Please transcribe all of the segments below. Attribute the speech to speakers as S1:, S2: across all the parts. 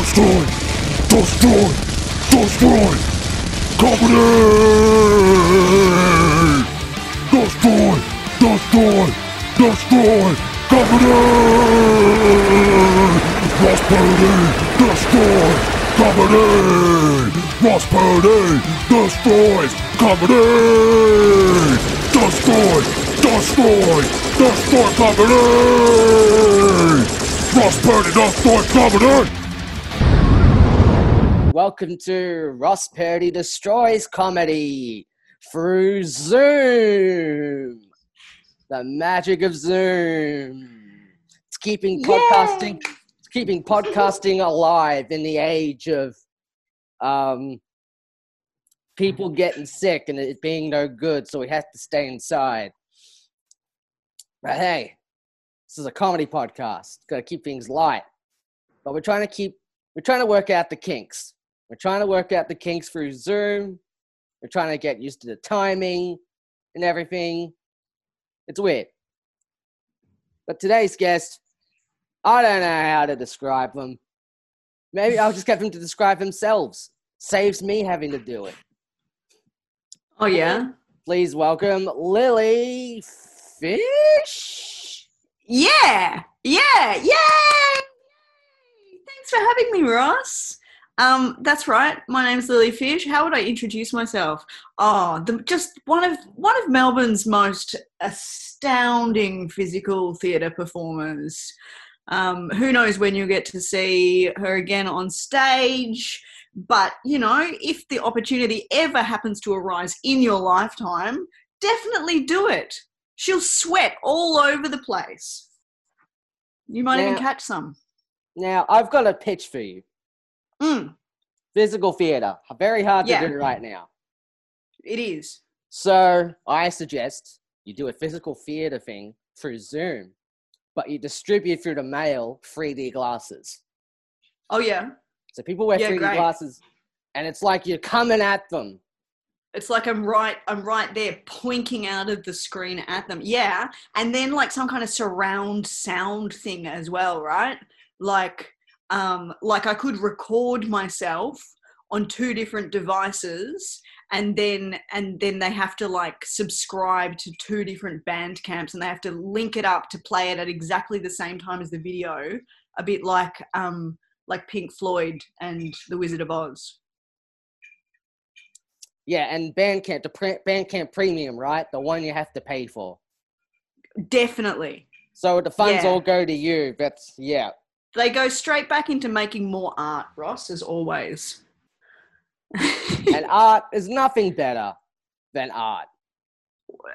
S1: Destroy! Destroy! Destroy! Company! Destroy! Destroy! Destroy! Company! Ross Purdy! Destroy! Company! Ross Purdy! Destroys! Company! Destroy! Destroy! Destroy Company! Ross Purdy! Destroy Company!
S2: Welcome to Ross Purdy Destroys Comedy through Zoom. The magic of Zoom. It's keeping podcasting it's keeping podcasting alive in the age of um people getting sick and it being no good, so we have to stay inside. But hey, this is a comedy podcast. Gotta keep things light. But we're trying to keep we're trying to work out the kinks. We're trying to work out the kinks through Zoom. We're trying to get used to the timing and everything. It's weird. But today's guest, I don't know how to describe them. Maybe I'll just get them to describe themselves. Saves me having to do it.
S3: Oh yeah.
S2: Please welcome Lily Fish.
S3: Yeah. Yeah. Yay! Thanks for having me, Ross. Um, that's right. My name's Lily Fish. How would I introduce myself? Oh, the, just one of one of Melbourne's most astounding physical theatre performers. Um, who knows when you'll get to see her again on stage? But you know, if the opportunity ever happens to arise in your lifetime, definitely do it. She'll sweat all over the place. You might even catch some.
S2: Now, I've got a pitch for you.
S3: Mm,
S2: Physical theatre. Very hard
S3: Yeah.
S2: to do right now.
S3: it is.
S2: So I suggest you do a physical theatre thing through Zoom, but you distribute through the mail 3D glasses.
S3: Oh yeah.
S2: So people wear
S3: Yeah,
S2: 3D
S3: great.
S2: glasses, and it's like you're coming at them.
S3: It's like I'm right I'm right there pointing out of the screen at them. Yeah. And then like some kind of surround sound thing as well, right? Like um like I could record myself on two different devices and then and then they have to like subscribe to two different band camps and they have to link it up to play it at exactly the same time as the video a bit like um like Pink Floyd and The Wizard of Oz.
S2: Yeah, and Bandcamp, the pre- Bandcamp Premium, right? The one you have to pay for.
S3: Definitely.
S2: So the funds
S3: Yeah.
S2: all go to you. That's yeah.
S3: They go straight back into making more art, Ross, as always.
S2: And art is nothing better than art.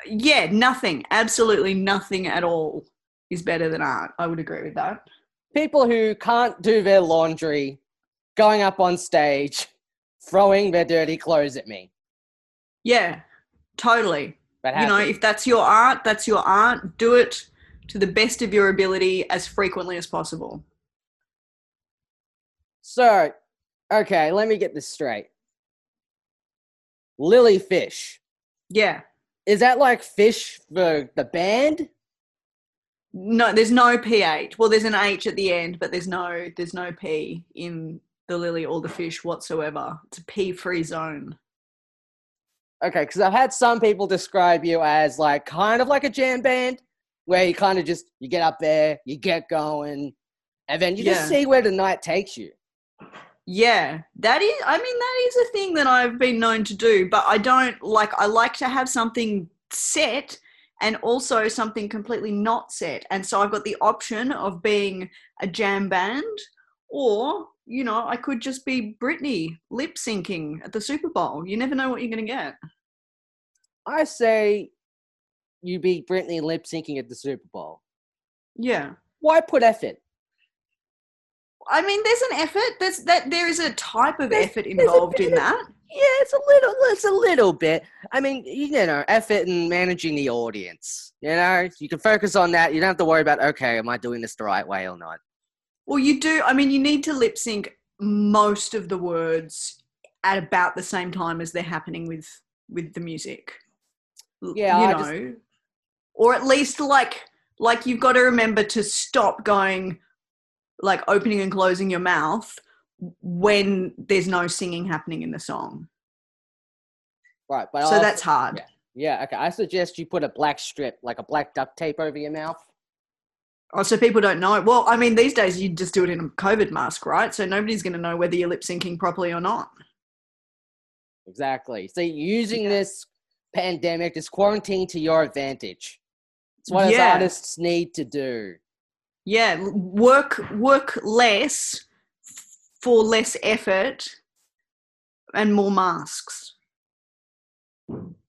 S3: yeah, nothing, absolutely nothing at all is better than art. I would agree with that.
S2: People who can't do their laundry, going up on stage, throwing their dirty clothes at me.
S3: Yeah, totally. You know, if that's your art, that's your art. Do it to the best of your ability as frequently as possible.
S2: So, okay, let me get this straight. Lily Fish.
S3: Yeah.
S2: Is that like fish for the band?
S3: No, there's no ph. Well, there's an h at the end, but there's no there's no p in the lily or the fish whatsoever. It's a p-free zone.
S2: Okay, because I've had some people describe you as like kind of like a jam band, where you kind of just you get up there, you get going, and then you
S3: Yeah.
S2: just see where the night takes you.
S3: Yeah, that is, I mean, that is a thing that I've been known to do, but I don't like, I like to have something set and also something completely not set. And so I've got the option of being a jam band or, you know, I could just be Britney lip syncing at the Super Bowl. You never know what you're going to get.
S2: I say you be Britney lip syncing at the Super Bowl.
S3: Yeah.
S2: Why put effort?
S3: I mean, there's an effort. There's that. There is a type of
S2: There's-
S3: effort involved in
S2: of-
S3: that.
S2: Yeah, it's a little, it's a little bit. I mean, you know, effort in managing the audience. You know, you can focus on that. You don't have to worry about, okay, am I doing this the right way or not?
S3: Well, you do. I mean, you need to lip sync most of the words at about the same time as they're happening with with the music.
S2: Yeah,
S3: you
S2: I
S3: know,
S2: just-
S3: or at least like like you've got to remember to stop going, like opening and closing your mouth when there's no singing happening in the song.
S2: Right, but
S3: So
S2: also-
S3: that's hard.
S2: yeah. yeah. Okay, I suggest you put a black strip, like a black duct tape, over your mouth.
S3: Oh, so people don't know. Well, I mean, these days you just do it in a COVID mask, right? So nobody's going to know whether you're lip syncing properly or not.
S2: Exactly. So using
S3: Yeah.
S2: this pandemic, this quarantine to your advantage. It's what
S3: Yeah.
S2: artists need to do.
S3: Yeah, work work less for less effort and more masks.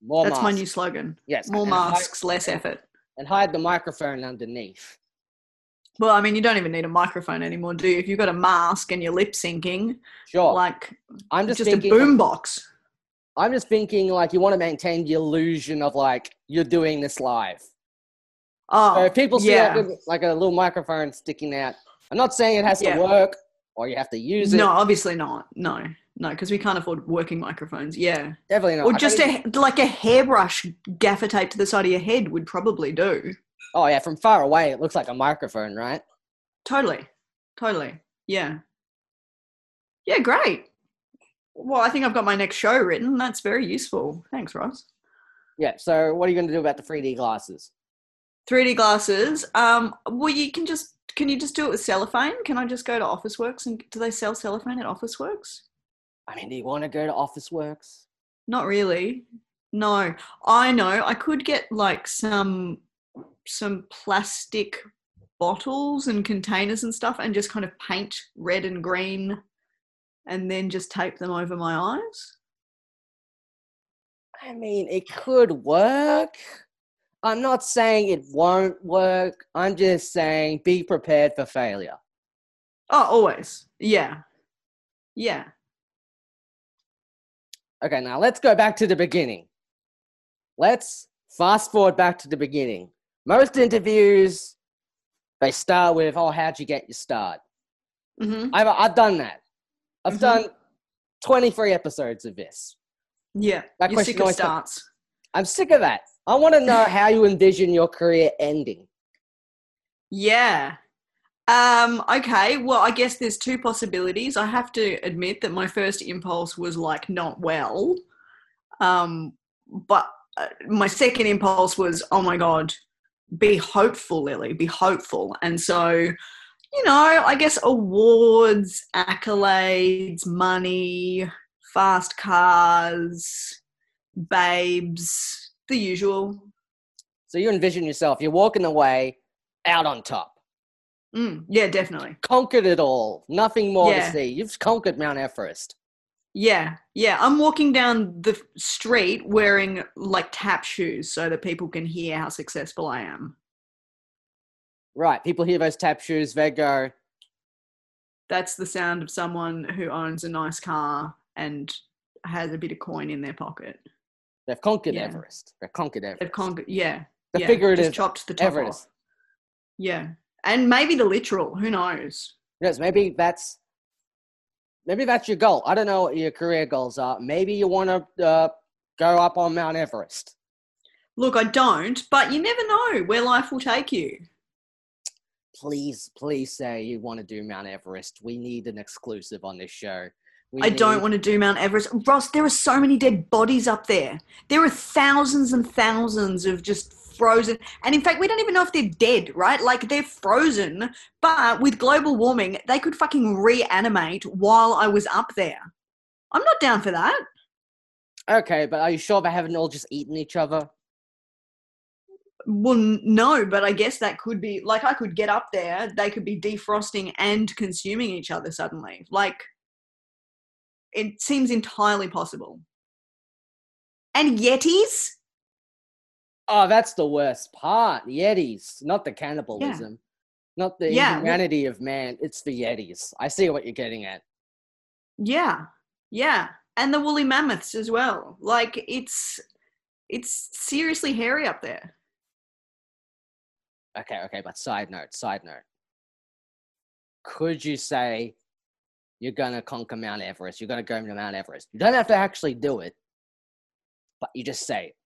S2: More
S3: That's my new slogan.
S2: yes,
S3: More
S2: and hide-
S3: masks, less effort.
S2: and hide the microphone underneath.
S3: Well, I mean, you don't even need a microphone anymore, do you? If you've got a mask and you're lip syncing,
S2: Sure.
S3: like
S2: I'm just,
S3: just,
S2: thinking.
S3: a boombox.
S2: I'm just thinking like you want to maintain the illusion of like you're doing this live.
S3: Oh,
S2: So if people see
S3: yeah.
S2: like, a, like a little microphone sticking out, I'm not saying it has
S3: Yeah.
S2: to work or you have to use it.
S3: No, obviously not. No, no, because we can't afford working microphones. Yeah,
S2: definitely not.
S3: or
S2: I
S3: just a like a hairbrush gaffer tape to the side of your head would probably do.
S2: oh yeah, from far away it looks like a microphone, right?
S3: Totally, totally. Yeah, yeah, great. Well, I think I've got my next show written. That's very useful. Thanks, Ross.
S2: Yeah. So what are you going to do about the 3D glasses?
S3: 3D glasses. Um, well, you can just can you just do it with cellophane? Can I just go to Officeworks and do they sell cellophane at Officeworks?
S2: I mean, do you want to go to Officeworks?
S3: Not really. No, I know. I could get like some some plastic bottles and containers and stuff, and just kind of paint red and green, and then just tape them over my eyes.
S2: I mean, it could work. I'm not saying it won't work. I'm just saying be prepared for failure.
S3: Oh, always. Yeah, yeah.
S2: Okay, now let's go back to the beginning. Let's fast forward back to the beginning. Most interviews, they start with, "Oh, how'd you get your start?"
S3: hmm
S2: I've I've done that. I've
S3: Mhm.
S2: done 23 episodes of this.
S3: Yeah.
S2: That
S3: You're
S2: question
S3: sick of
S2: always comes-
S3: starts.
S2: I'm sick of that. I want to know how you envision your career ending.
S3: Yeah. Um, okay, well, I guess there's two possibilities. I have to admit that my first impulse was like not well. Um, but uh, my second impulse was, oh my God, be hopeful, Lily, be hopeful. And so, you know, I guess awards, accolades, money, fast cars, babes, the usual.
S2: So you envision yourself, you're walking away out on top.
S3: Mm, yeah, definitely.
S2: Conquered it all. Nothing more
S3: Yeah.
S2: to see. You've conquered Mount Everest.
S3: Yeah, yeah. I'm walking down the street wearing like tap shoes so that people can hear how successful I am.
S2: Right. People hear those tap shoes, they go,
S3: That's the sound of someone who owns a nice car and has a bit of coin in their pocket.
S2: They've conquered
S3: Yeah.
S2: Everest. They've conquered Everest.
S3: They've conquered, yeah.
S2: the
S3: yeah,
S2: figurative
S3: just chopped the top
S2: Everest.
S3: off. Yeah, and maybe the literal. Who knows?
S2: Yes, maybe that's maybe that's your goal. I don't know what your career goals are. Maybe you want to uh, go up on Mount Everest.
S3: Look, I don't, but you never know where life will take you.
S2: Please, please say you want to do Mount Everest. We need an exclusive on this show. We
S3: I don't want to do Mount Everest. Ross, there are so many dead bodies up there. There are thousands and thousands of just frozen. And in fact, we don't even know if they're dead, right? Like they're frozen, but with global warming, they could fucking reanimate while I was up there. I'm not down for that.
S2: Okay, but are you sure they haven't all just eaten each other?
S3: Well, no, but I guess that could be like I could get up there, they could be defrosting and consuming each other suddenly. Like, it seems entirely possible. And Yetis?
S2: Oh, that's the worst part. Yetis, not the cannibalism, not the
S3: Yeah,
S2: humanity of man. It's the Yetis. I see what you're getting at.
S3: Yeah, yeah, and the woolly mammoths as well. Like it's it's seriously hairy up there.
S2: Okay, okay, but side note, side note. Could you say you're gonna conquer Mount Everest? You're gonna go to Mount Everest. You don't have to actually do it, but you just say it.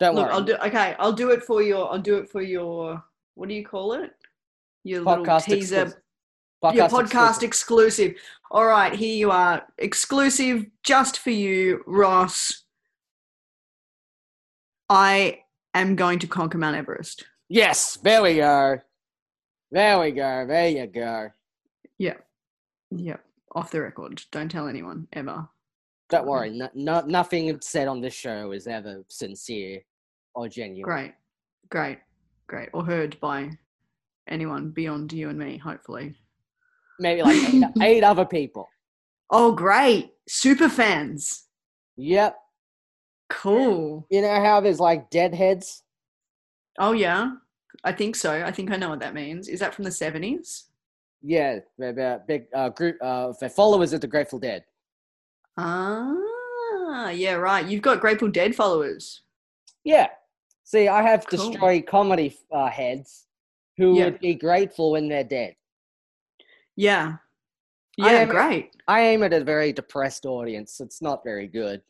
S2: Don't
S3: Look,
S2: worry.
S3: I'll do okay. I'll do it for your. I'll do it for your. What do you call it? Your
S2: Podcast
S3: little teaser.
S2: exclusive.
S3: Your
S2: Podcast
S3: podcast
S2: exclusive.
S3: exclusive. All right, here you are. Exclusive just for you, Ross. I am going to conquer Mount Everest.
S2: Yes, there we go. There we go. There you go. Yeah.
S3: Yep, off the record. Don't tell anyone ever.
S2: Don't worry. No, no, nothing said on this show is ever sincere or genuine.
S3: Great, great, great. Or heard by anyone beyond you and me, hopefully.
S2: Maybe like eight, eight other people.
S3: Oh, great. Super fans.
S2: Yep.
S3: Cool.
S2: You know how there's like deadheads?
S3: Oh, yeah. I think so. I think I know what that means. Is that from the 70s?
S2: Yeah, big uh, group. Uh, they're followers of the Grateful Dead.
S3: Ah, yeah, right. You've got Grateful Dead followers.
S2: Yeah. See, I have
S3: Cool.
S2: destroyed comedy uh, heads who
S3: Yeah.
S2: would be grateful when they're dead.
S3: Yeah. Yeah,
S2: am-
S3: great.
S2: I aim at a very depressed audience. It's not very good.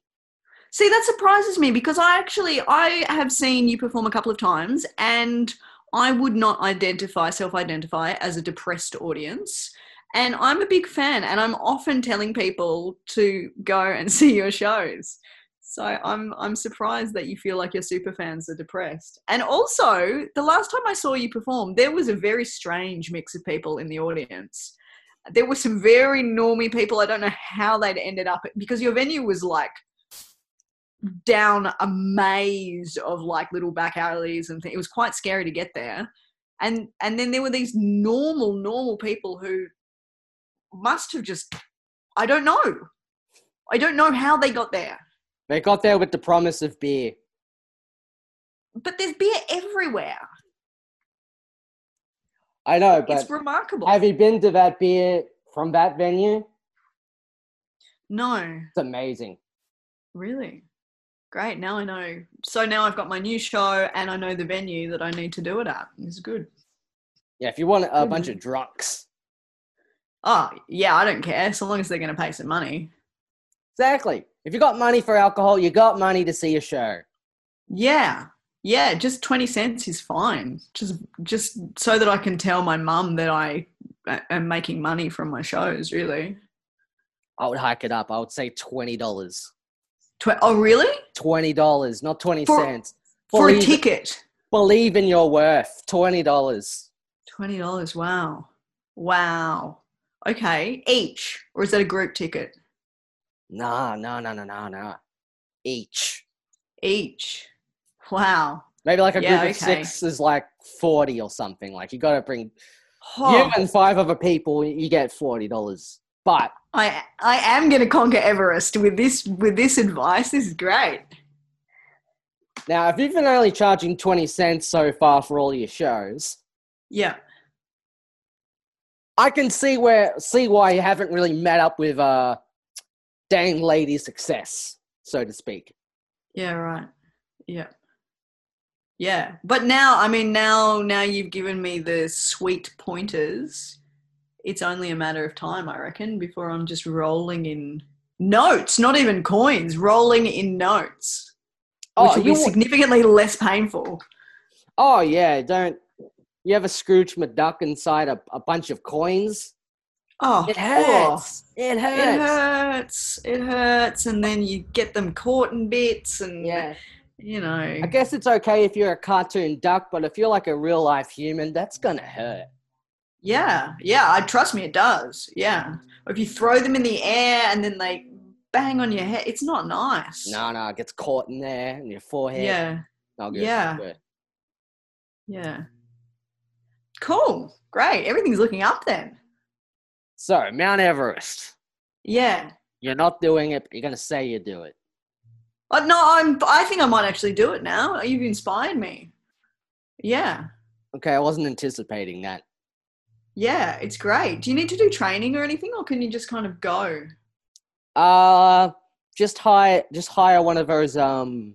S3: See, that surprises me because I actually I have seen you perform a couple of times and I would not identify self-identify as a depressed audience. And I'm a big fan and I'm often telling people to go and see your shows. So I'm I'm surprised that you feel like your super fans are depressed. And also, the last time I saw you perform, there was a very strange mix of people in the audience. There were some very normy people. I don't know how they'd ended up because your venue was like down a maze of like little back alleys and things. It was quite scary to get there. And and then there were these normal, normal people who must have just I don't know. I don't know how they got there.
S2: They got there with the promise of beer.
S3: But there's beer everywhere.
S2: I know, but
S3: it's remarkable.
S2: have you been to that beer from that venue?
S3: no,
S2: It's amazing.
S3: really. Great. Now I know. So now I've got my new show and I know the venue that I need to do it at. It's good.
S2: Yeah, if you want a bunch of drunks.
S3: Oh, yeah, I don't care. So long as they're going to pay some money.
S2: Exactly. If you got money for alcohol, you got money to see a show.
S3: Yeah. Yeah, just 20 cents is fine. Just just so that I can tell my mum that I uh, am making money from my shows, really.
S2: I would hike it up. I would say twenty dollars.
S3: Tw- oh, really?
S2: Twenty dollars, not twenty
S3: For-
S2: cents.
S3: For a ticket.
S2: Believe in your worth. Twenty dollars.
S3: $20. Wow. Wow. Okay, each or is that a group ticket?
S2: Nah, no, no, no, no, no. Each.
S3: Each. Wow.
S2: Maybe like a
S3: Yeah,
S2: group of
S3: okay.
S2: six is like forty or something. Like you got to bring
S3: Oh,
S2: you and five other people. You get forty dollars. But
S3: I I am going to conquer Everest with this with this advice. This is great.
S2: now, if you've been only charging twenty cents so far for all your shows,
S3: Yeah.
S2: I can see where see why you haven't really met up with uh dang Lady Success, so to speak.
S3: Yeah, right. Yeah. Yeah. But now, I mean, now, now you've given me the sweet pointers. It's only a matter of time, I reckon, before I'm just rolling in notes, not even coins, rolling in notes, oh, which
S2: Oh,
S3: will
S2: you
S3: be significantly less painful.
S2: oh yeah, don't you ever Scrooge McDuck inside a, a bunch of coins?
S3: Oh,
S2: It
S3: oh,
S2: hurts. It
S3: It
S2: hurts.
S3: hurts. It hurts. And then you get them caught in bits and,
S2: Yeah.
S3: you know.
S2: I guess it's okay if you're a cartoon duck, but if you're like a real life human, that's gonna hurt.
S3: Yeah, yeah, I trust me, it does. Yeah. Or if you throw them in the air and then they bang on your head, it's not nice.
S2: No, no, it gets caught in there in your forehead.
S3: Yeah,
S2: No good.
S3: Yeah.
S2: Good.
S3: yeah. Cool. Great. Everything's looking up then.
S2: So, Mount Everest.
S3: Yeah.
S2: You're not doing it, but you're gonna say you do it.
S3: Uh, no, I'm. I think I might actually do it now. You've inspired me. Yeah,
S2: Okay, I wasn't anticipating that.
S3: Yeah, it's great. Do you need to do training or anything, or can you just kind of go?
S2: Uh just hire just hire one of those um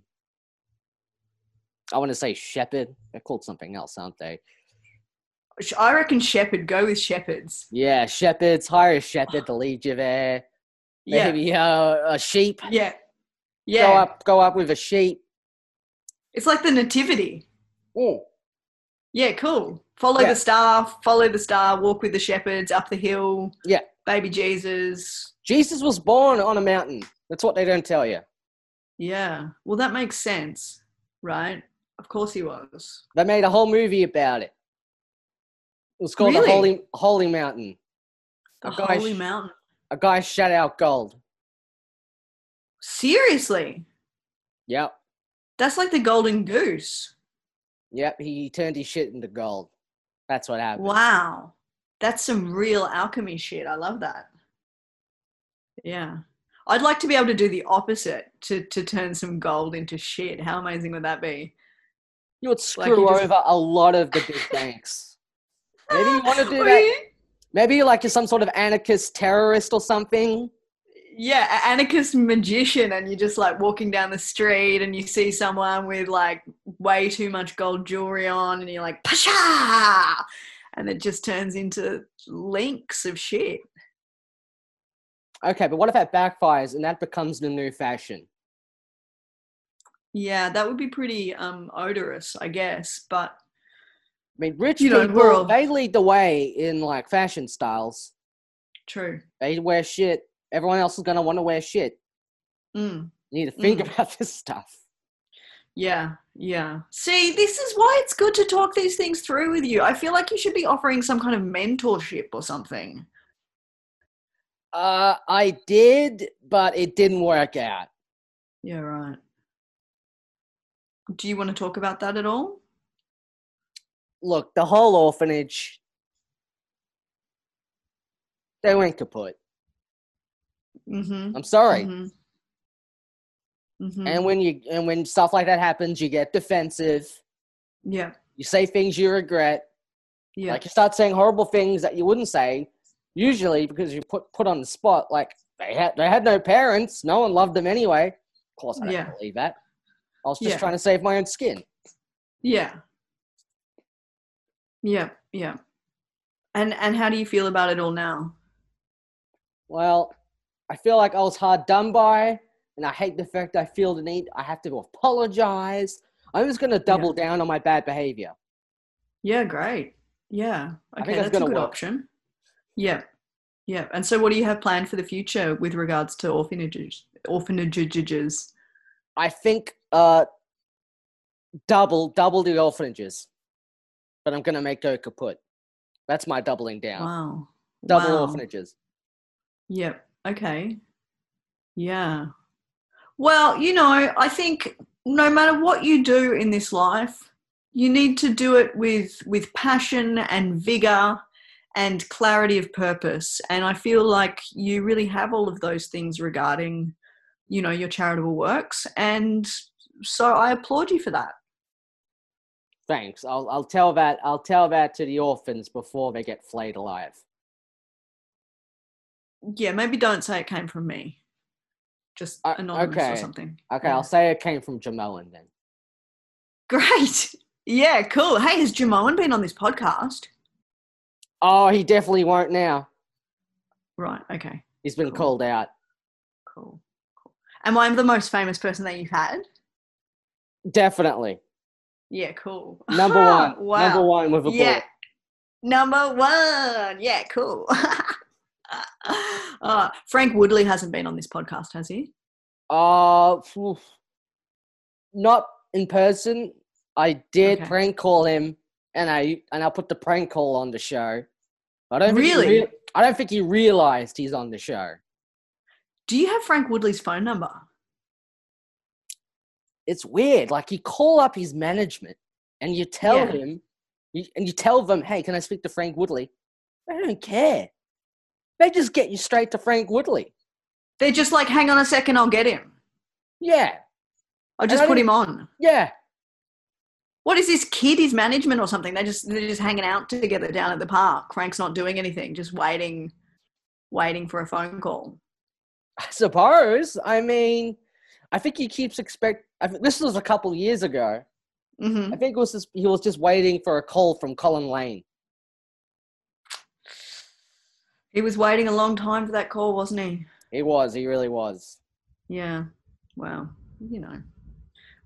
S2: I want to say shepherd. They're called something else, aren't they?
S3: I reckon shepherd. Go with shepherds.
S2: Yeah, shepherds. Hire a shepherd to lead you there.
S3: Yeah,
S2: Maybe uh, a sheep.
S3: yeah, Yeah.
S2: Go up, go up with a sheep.
S3: It's like the nativity.
S2: Mm.
S3: Yeah, cool. Follow
S2: Yeah.
S3: the star, follow the star, walk with the shepherds up the hill.
S2: Yeah.
S3: Baby Jesus.
S2: Jesus was born on a mountain. That's what they don't tell you.
S3: Yeah. Well, that makes sense, right? Of course he was.
S2: They made a whole movie about it. It was called
S3: Really?
S2: the Holy Holy Mountain.
S3: The
S2: A guy
S3: holy
S2: sh-
S3: mountain.
S2: A guy shut out gold.
S3: Seriously?
S2: Yep.
S3: That's like the golden goose.
S2: Yep. He turned his shit into gold. That's what happened.
S3: Wow. That's some real alchemy shit. I love that. Yeah. I'd like to be able to do the opposite to, to turn some gold into shit. How amazing would that be?
S2: You would
S3: Like
S2: screw
S3: you just-
S2: over a lot of the big banks. Maybe you want to do that. Maybe you're like you're some sort of anarchist terrorist or something.
S3: Yeah, anarchist magician, and you're just like walking down the street and you see someone with like way too much gold jewelry on, and you're like, Pasha! And it just turns into links of shit.
S2: Okay, but what if that backfires and that becomes the new fashion?
S3: Yeah, that would be pretty um odorous, I guess. But
S2: I mean, rich
S3: You
S2: people,
S3: all-
S2: they lead the way in like fashion styles.
S3: true.
S2: They wear shit. Everyone else is going to want to wear shit.
S3: Mm.
S2: You need to think
S3: Mm.
S2: about this stuff.
S3: Yeah, yeah. See, this is why it's good to talk these things through with you. I feel like you should be offering some kind of mentorship or something.
S2: Uh, I did, but it didn't work out.
S3: Yeah, right. Do you want to talk about that at all?
S2: Look, the whole orphanage, they went kaput.
S3: Mm-hmm.
S2: I'm sorry.
S3: Mm-hmm. Mm-hmm.
S2: And when you and when stuff like that happens, you get defensive.
S3: yeah,
S2: You say things you regret.
S3: yeah,
S2: Like you start saying horrible things that you wouldn't say usually because you put put on the spot. Like they had they had no parents. No one loved them anyway. Of course, I don't
S3: Yeah.
S2: believe that. I was just
S3: Yeah.
S2: trying to save my own skin.
S3: yeah, yeah, yeah. And and how do you feel about it all now?
S2: Well, I feel like I was hard done by, and I hate the fact I feel the need. I have to apologize. I'm just gonna double down on my bad behavior.
S3: Yeah, great. Yeah,
S2: I
S3: okay,
S2: think that's
S3: that's, a good
S2: work.
S3: option. Yeah, yeah. And so, what do you have planned for the future with regards to orphanages? Orphanages.
S2: I think uh, double double the orphanages, but I'm gonna make go kaput. That's my doubling down.
S3: Wow.
S2: Double
S3: wow.
S2: orphanages.
S3: Yep. Okay. Yeah. Well, you know, I think no matter what you do in this life, you need to do it with with passion and vigor and clarity of purpose. And I feel like you really have all of those things regarding, you know, your charitable works. And so I applaud you for that.
S2: Thanks. I'll I'll tell that I'll tell that to the orphans before they get flayed alive.
S3: Yeah, maybe don't say it came from me. Just
S2: Uh,
S3: anonymous
S2: okay.
S3: or something.
S2: Okay,
S3: Yeah.
S2: I'll say it came from Jamoan then.
S3: Great. Yeah, cool. Hey, has Jamoan been on this podcast?
S2: Oh, he definitely won't now.
S3: Right. Okay.
S2: He's been
S3: Cool.
S2: called out.
S3: Cool. Cool. Am I the most famous person that you've had?
S2: Definitely.
S3: Yeah. Cool.
S2: Number one.
S3: wow.
S2: Number one with a
S3: Yeah.
S2: bullet.
S3: Number one. Yeah. Cool. uh, Frank Woodley hasn't been on this podcast, has he?
S2: Uh, not in person. I did
S3: Okay.
S2: prank call him, and I and I put the prank call on the show. I don't
S3: Really?
S2: rea- I don't think he realized he's on the show.
S3: Do you have Frank Woodley's phone number?
S2: It's weird. Like you call up his management, and you tell
S3: Yeah.
S2: him, you, and you tell them, "Hey, can I speak to Frank Woodley?" They don't care. They just get you straight to Frank Woodley.
S3: They're just like, hang on a second, I'll get him.
S2: Yeah,
S3: I'll just put him on.
S2: yeah.
S3: What is this kid? His management or something? They just they're just hanging out together down at the park. Frank's not doing anything, just waiting, waiting for a phone call.
S2: I suppose. I mean, I think he keeps expect. I think this was a couple years ago.
S3: hmm
S2: I think it was just, he was just waiting for a call from Colin Lane.
S3: He was waiting a long time for that call, wasn't he?
S2: He was. He really was.
S3: Yeah. Well, you know,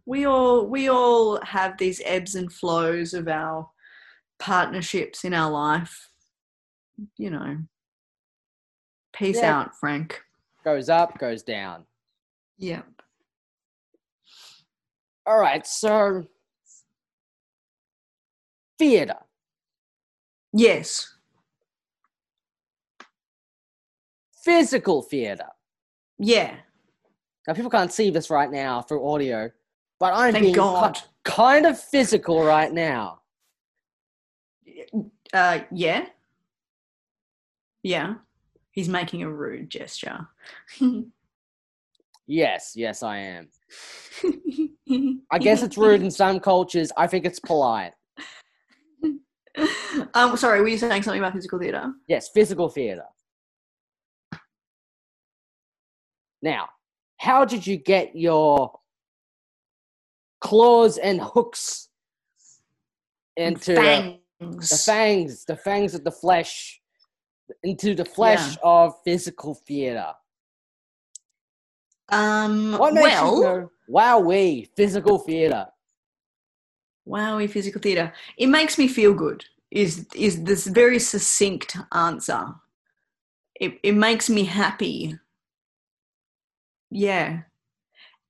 S3: we all we all have these ebbs and flows of our partnerships in our life, you know, peace
S2: Yeah.
S3: out, Frank.
S2: Goes up, goes down.
S3: Yep.
S2: All right, so theater.
S3: Yes.
S2: Physical theater.
S3: Yeah.
S2: Now, people can't see this right now through audio, but I'm
S3: Thank
S2: being
S3: God.
S2: kind of physical right now.
S3: Uh, yeah. Yeah. He's making a rude gesture.
S2: Yes, yes, I am. I guess it's rude in some cultures. I think it's polite.
S3: um, sorry, were you saying something about physical theatre?
S2: Yes, physical theater. Now, how did you get your claws and hooks into the,
S3: Fangs.
S2: the fangs, the fangs of the flesh, into the flesh of physical theater?
S3: Um,
S2: What makes
S3: well,
S2: you go, wow, we physical theater?
S3: wowie, physical theatre. It makes me feel good. Is is this very succinct answer? It it makes me happy. Yeah,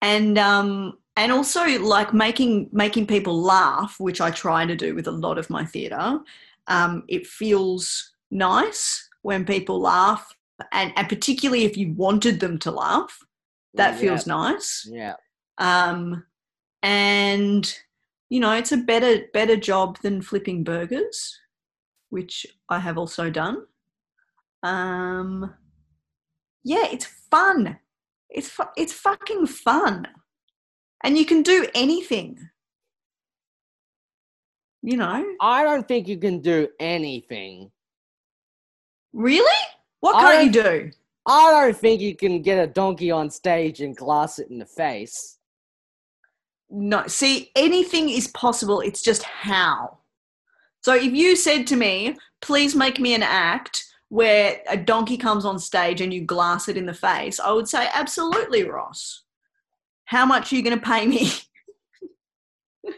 S3: and um and also like making making people laugh, which I try to do with a lot of my theatre. Um, it feels nice when people laugh, and and particularly if you wanted them to laugh, that
S2: Yeah,
S3: feels nice
S2: Yeah.
S3: um, and you know it's a better better job than flipping burgers which i have also done um, yeah it's fun it's fu- it's fucking fun and you can do anything you know
S2: I don't think you can do anything.
S3: really what can't you do
S2: I don't think you can get a donkey on stage and glass it in the face.
S3: No, see, anything is possible. It's just how. So if you said to me, please make me an act where a donkey comes on stage and you glass it in the face, I would say, absolutely, Ross. How much are you going to pay me?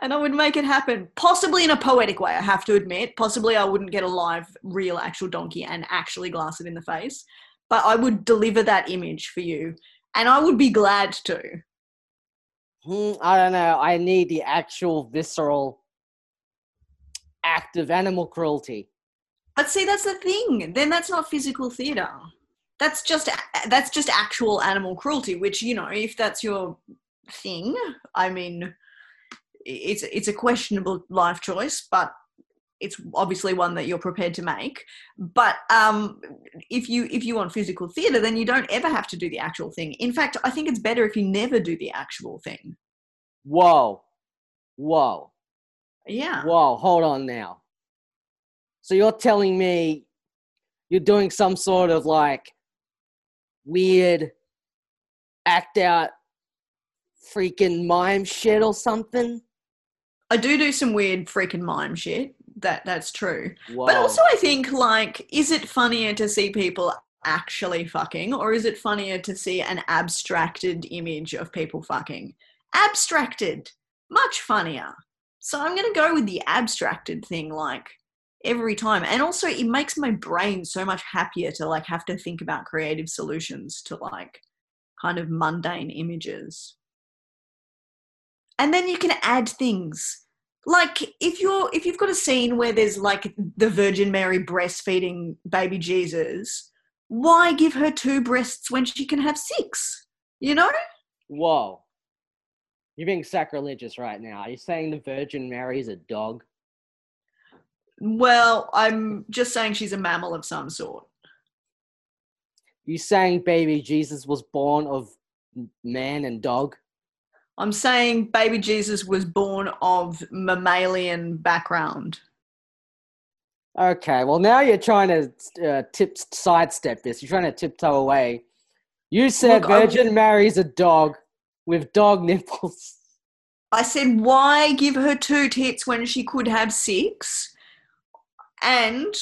S3: and I would make it happen, possibly in a poetic way, I have to admit. Possibly I wouldn't get a live, real, actual donkey and actually glass it in the face, but I would deliver that image for you. And I would be glad to.
S2: Hmm, I don't know. I need the actual visceral act of animal cruelty.
S3: But see, that's the thing. Then that's not physical theatre. That's just that's just actual animal cruelty. Which you know, if that's your thing, I mean, it's it's a questionable life choice, but it's obviously one that you're prepared to make. But um, if you if you want physical theatre, then you don't ever have to do the actual thing. In fact, I think it's better if you never do the actual thing.
S2: Whoa. Whoa.
S3: Yeah.
S2: Whoa. Hold on now. So you're telling me you're doing some sort of like weird act out freaking mime shit or something?
S3: I do do some weird freaking mime shit. That that's true.
S2: Whoa.
S3: But also, I think like, is it funnier to see people actually fucking, or is it funnier to see an abstracted image of people fucking? Abstracted, much funnier. So I'm gonna go with the abstracted thing, like every time. And also, it makes my brain so much happier to like have to think about creative solutions to like kind of mundane images. And then you can add things like if you're if you've got a scene where there's like the virgin mary breastfeeding baby jesus why give her two breasts when she can have six you know
S2: Whoa. You're being sacrilegious right now. Are you saying the Virgin Mary is a dog?
S3: Well i'm just saying she's a mammal of some sort
S2: You saying baby Jesus was born of man and dog?
S3: i'm saying baby jesus was born of mammalian background
S2: Okay, well now you're trying to uh, tip sidestep this. You're trying to tiptoe away. You said
S3: Look,
S2: Virgin marries a dog with dog nipples.
S3: I said, why give her two tits when she could have six? And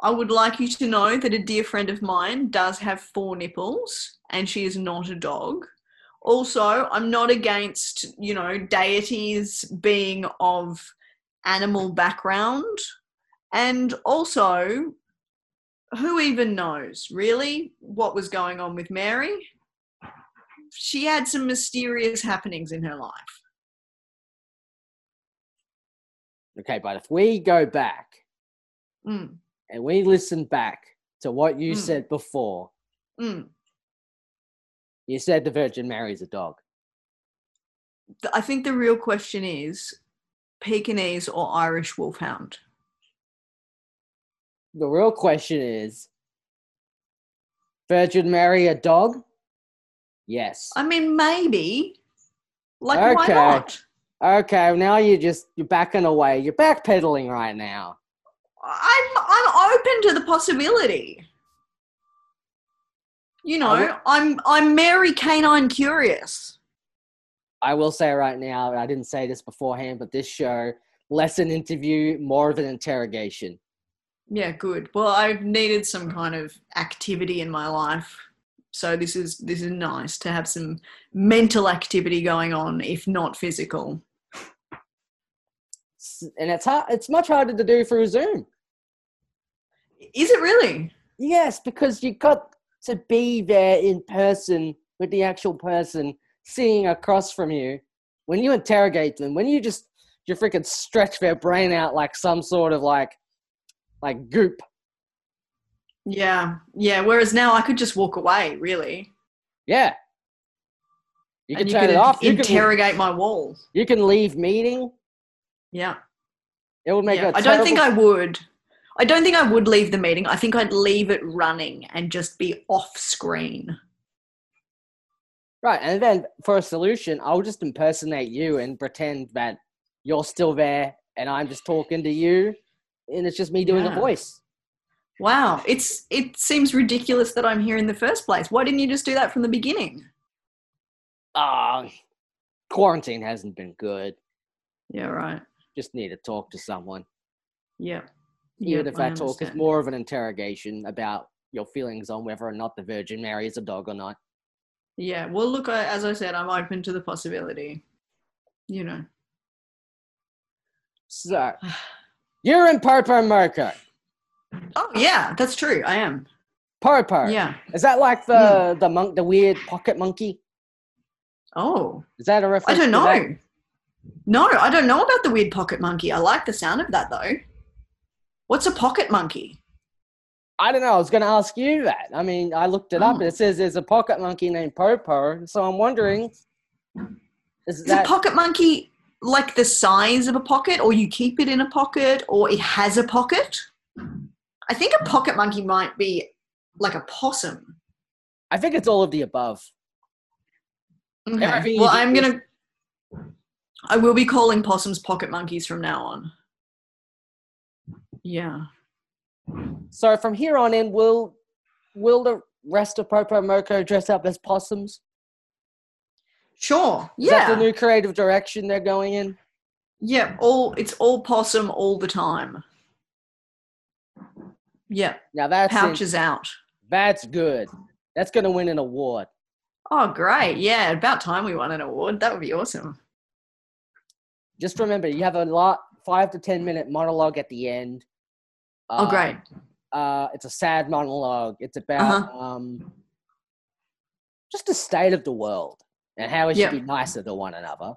S3: I would like you to know that a dear friend of mine does have four nipples and she is not a dog. Also, I'm not against, you know, deities being of animal background. And also, who even knows, really, what was going on with Mary? She had some mysterious happenings in her life.
S2: Okay, but if we go back
S3: Mm,
S2: and we listen back to what you
S3: Mm.
S2: said before,
S3: mm.
S2: you said the Virgin Mary's a dog.
S3: I think the real question is Pekingese or Irish Wolfhound?
S2: The real question is Virgin Mary a dog? Yes.
S3: I mean, maybe. Like, why
S2: Okay.
S3: not?
S2: Okay, now you're just you're backing away. You're backpedaling right now.
S3: I'm I'm open to the possibility. You know,
S2: will-
S3: I'm I'm Mary Canine curious.
S2: I will say right now, I didn't say this beforehand, but this show, less an interview, more of an interrogation.
S3: Yeah, good. Well, I've needed some kind of activity in my life. So this is this is nice to have some mental activity going on, if not physical.
S2: And it's hard, it's much harder to do through Zoom.
S3: Is it really?
S2: Yes, because you got to be there in person with the actual person sitting across from you. When you interrogate them, when you just you freaking stretch their brain out like some sort of like like goop.
S3: Yeah, yeah. Whereas now I could just walk away, really,
S2: Yeah. You can
S3: you
S2: turn
S3: could
S2: it off. You can,
S3: interrogate my walls.
S2: you can leave meeting.
S3: Yeah.
S2: It would make
S3: yeah.
S2: a
S3: I don't think I would. I don't think I would leave the meeting. I think I'd leave it running and just be off screen.
S2: Right, and then for a solution, I'll just impersonate you and pretend that you're still there and I'm just talking to you and it's just me doing a voice.
S3: Wow, it's it seems ridiculous that I'm here in the first place. Why didn't you just do that from the beginning?
S2: Ah, quarantine hasn't been good.
S3: Yeah, right.
S2: Just need to talk to someone.
S3: Yeah.
S2: Even
S3: Yep,
S2: if
S3: I
S2: that talk is more of an interrogation about your feelings on whether or not the Virgin Mary is a dog or not.
S3: Yeah. Well, look, I, as I said, I'm open to the possibility. You know.
S2: So, you're in Popo Moco.
S3: Oh yeah, that's true. I am.
S2: Popo.
S3: Yeah.
S2: Is that like the hmm. the monk, the weird pocket monkey?
S3: Oh,
S2: Is that a reference? I don't
S3: know. No, I don't know about the weird pocket monkey. I like the sound of that though. What's a pocket monkey?
S2: I don't know. I was going to ask you that. I mean, I looked it up.
S3: Oh.
S2: and It says there's a pocket monkey named Popo. So I'm wondering, is
S3: Is
S2: that
S3: a pocket monkey like the size of a pocket, or you keep it in a pocket, or it has a pocket? I think a pocket monkey might be like a possum.
S2: I think it's all of the above.
S3: Okay. Well, I'm gonna. I will be calling possums pocket monkeys from now on. Yeah.
S2: So from here on in, will will the rest of Popo Moco dress up as possums?
S3: Sure.
S2: Is
S3: yeah.
S2: that the new creative direction they're going in?
S3: Yeah. All it's all possum all the time. Yeah.
S2: Now that's in-
S3: Pouches out.
S2: that's good. That's going to win an award.
S3: Oh, great. Yeah. About time we won an award. That would be awesome.
S2: Just remember, you have a lot five to ten minute monologue at the end.
S3: Oh, great.
S2: Uh, it's a sad monologue. It's about
S3: Uh-huh.
S2: um, just the state of the world and how we should
S3: Yep.
S2: be nicer to one another.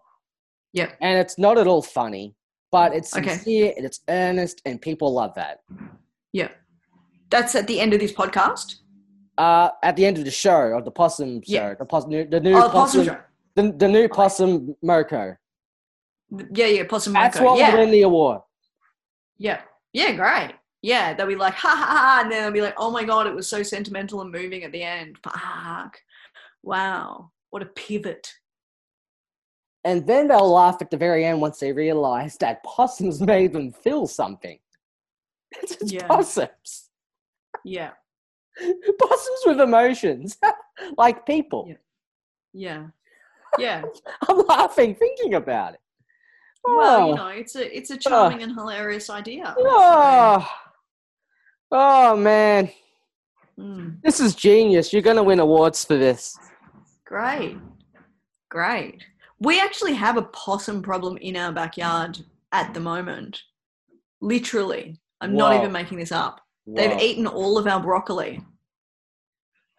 S3: Yep.
S2: And it's not at all funny, but it's
S3: Okay.
S2: sincere and it's earnest, and people love that.
S3: Yeah. That's at the end of this podcast.
S2: Uh, at the end of the show, of the possum show,
S3: Yeah.
S2: the, possum, the new
S3: Oh, the
S2: possum,
S3: possum show.
S2: the, the new possum Moco.
S3: Yeah, yeah, possum
S2: That's
S3: Moco.
S2: what
S3: yeah.
S2: will win the award.
S3: Yeah. Yeah, great. Yeah, they'll be like, ha ha ha, and then they'll be like, oh my god, it was so sentimental and moving at the end. Fuck. Wow. What a pivot.
S2: And then they'll laugh at the very end once they realize that possums made them feel something. It's just
S3: Yeah.
S2: possums.
S3: Yeah.
S2: Possums with emotions, like people.
S3: Yeah. Yeah. Yeah.
S2: I'm laughing thinking about it.
S3: Well,
S2: Oh.
S3: you know, it's a it's a charming and hilarious idea.
S2: Oh, oh man,
S3: Mm,
S2: this is genius. You're going to win awards for this.
S3: great. Great. We actually have a possum problem in our backyard at the moment. Literally. I'm not even making this up. They've eaten all of our broccoli.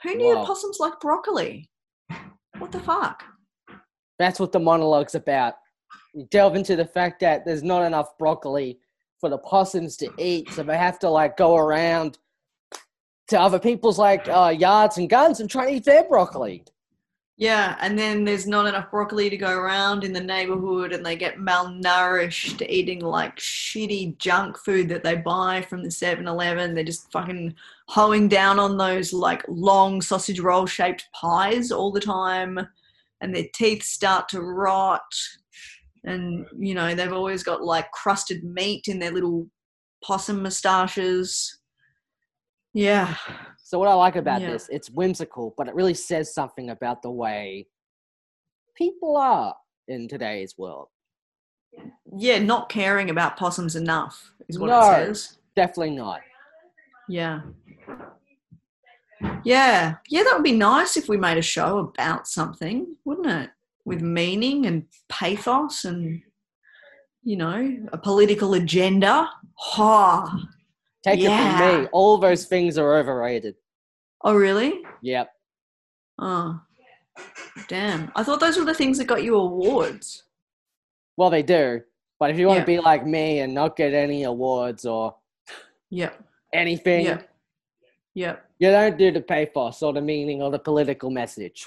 S3: Who knew
S2: Whoa.
S3: possums like broccoli? What the fuck?
S2: That's what the monologue's about. You delve into the fact that there's not enough broccoli for the possums to eat, so they have to like go around to other people's like uh, yards and gardens and try and eat their broccoli.
S3: Yeah, and then there's not enough broccoli to go around in the neighborhood, and they get malnourished eating like shitty junk food that they buy from the 7 Eleven. They're just fucking hoeing down on those like long sausage roll shaped pies all the time, and their teeth start to rot. And, you know, they've always got like crusted meat in their little possum moustaches. Yeah.
S2: So what I like about
S3: Yeah.
S2: this, it's whimsical, but it really says something about the way people are in today's world.
S3: Yeah, not caring about possums enough is what
S2: No.
S3: it says.
S2: Definitely not.
S3: Yeah. Yeah. Yeah, that would be nice if we made a show about something, wouldn't it? With meaning and pathos and, you know, a political agenda. Ha.
S2: Take it from me, all those things are overrated.
S3: Oh, really?
S2: Yep.
S3: Oh. Damn. I thought those were the things that got you awards.
S2: Well, they do. But if you want
S3: Yeah.
S2: to be like me and not get any awards or
S3: Yep.
S2: anything,
S3: Yep. Yep.
S2: you don't do the pathos or the meaning or the political message.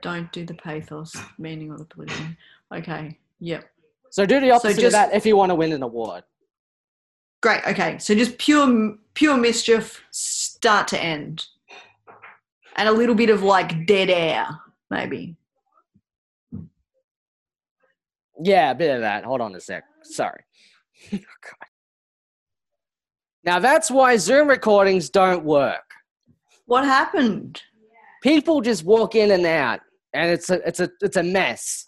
S3: Don't do the pathos, meaning or the political. Okay. Yep.
S2: So do the
S3: So
S2: opposite of that if you want to win an award.
S3: Great. Okay. So just pure pure mischief, start to end, and a little bit of like dead air, maybe.
S2: Yeah, a bit of that. Hold on a sec. Sorry. Oh, God. Now that's why Zoom recordings don't work.
S3: What happened?
S2: People just walk in and out, and it's a it's a it's a mess.